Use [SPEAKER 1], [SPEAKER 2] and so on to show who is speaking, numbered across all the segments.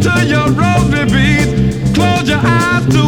[SPEAKER 1] To your rosary beads, close your eyes to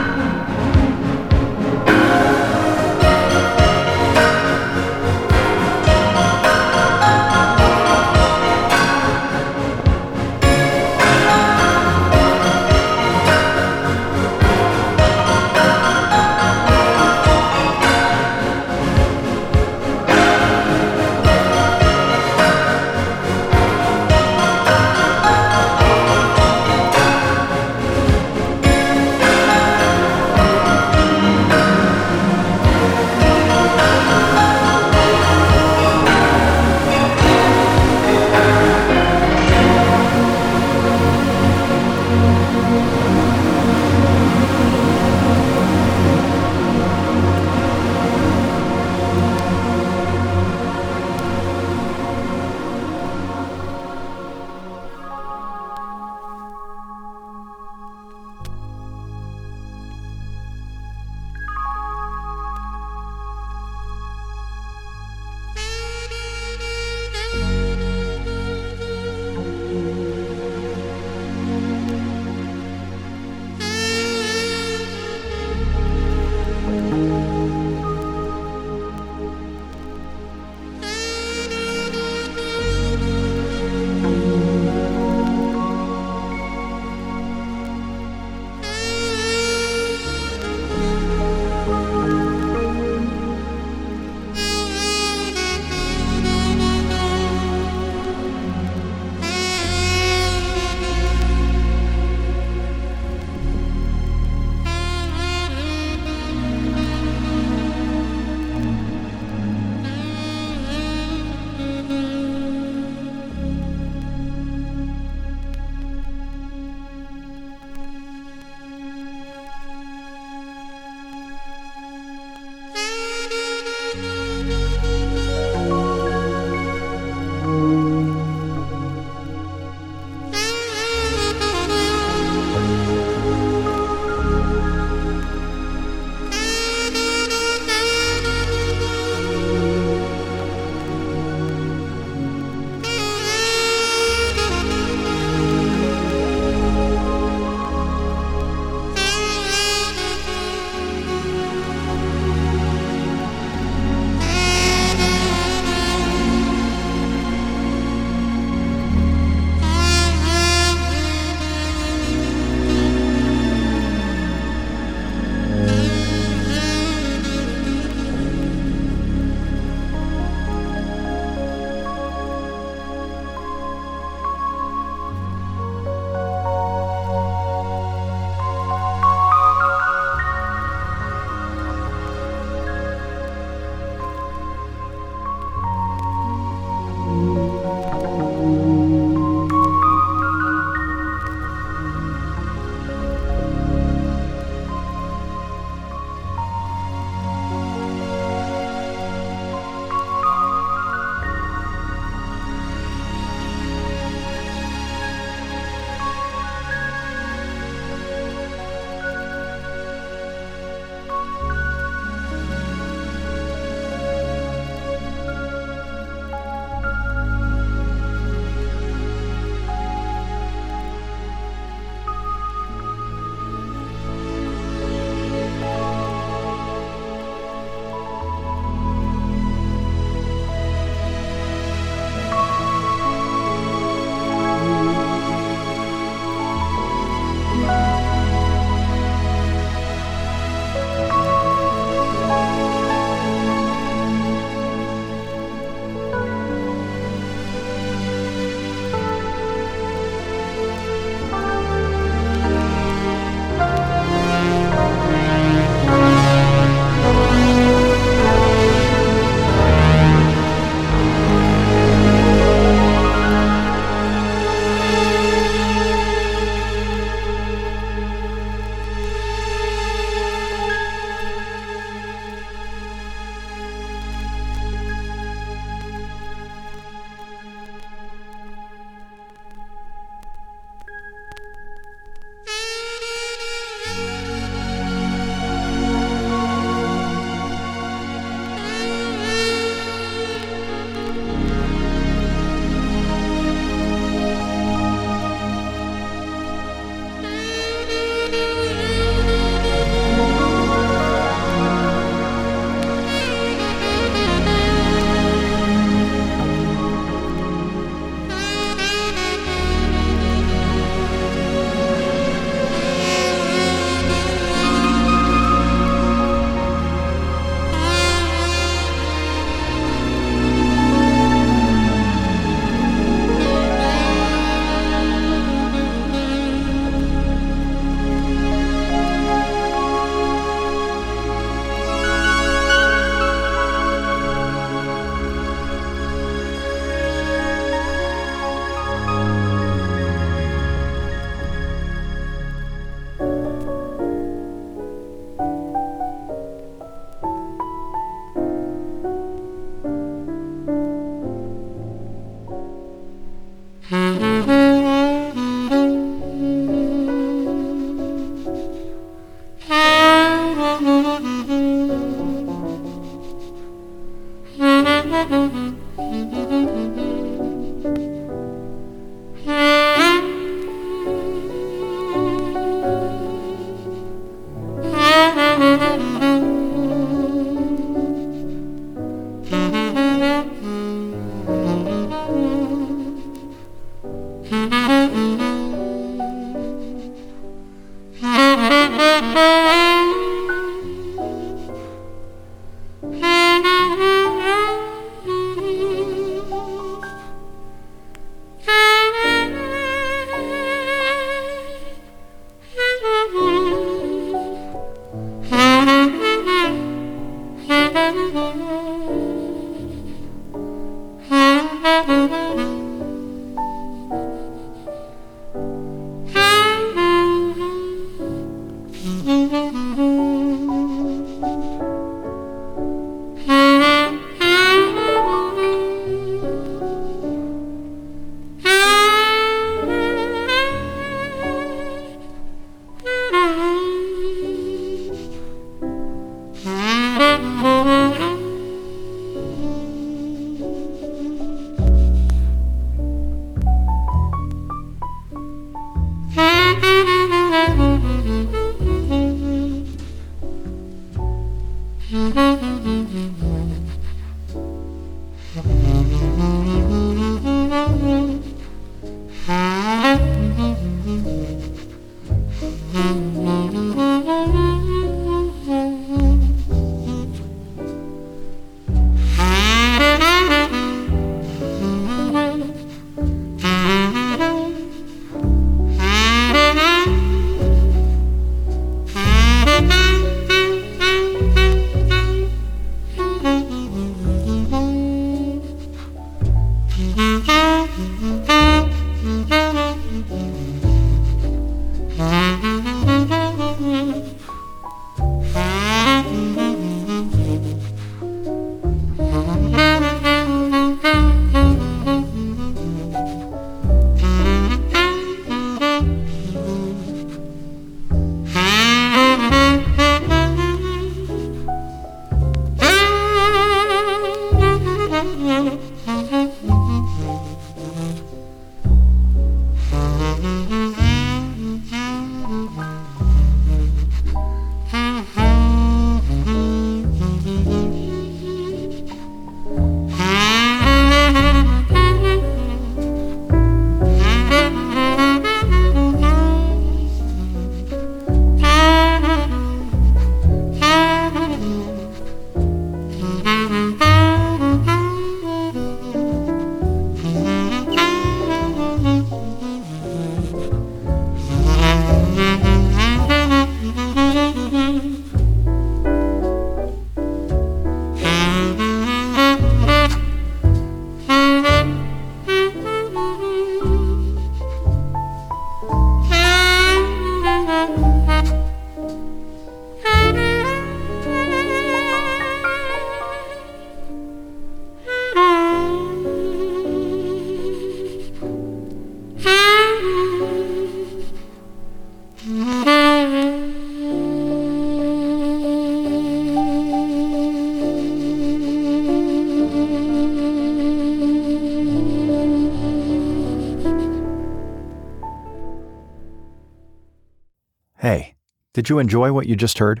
[SPEAKER 2] did you enjoy what you just heard?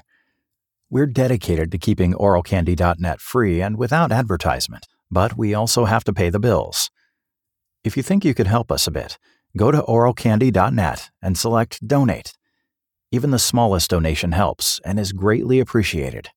[SPEAKER 2] We're dedicated to keeping oralcandy.net free and without advertisement, but we also have to pay the bills. If you think you could help us a bit, go to oralcandy.net and select Donate. Even the smallest donation helps and is greatly appreciated.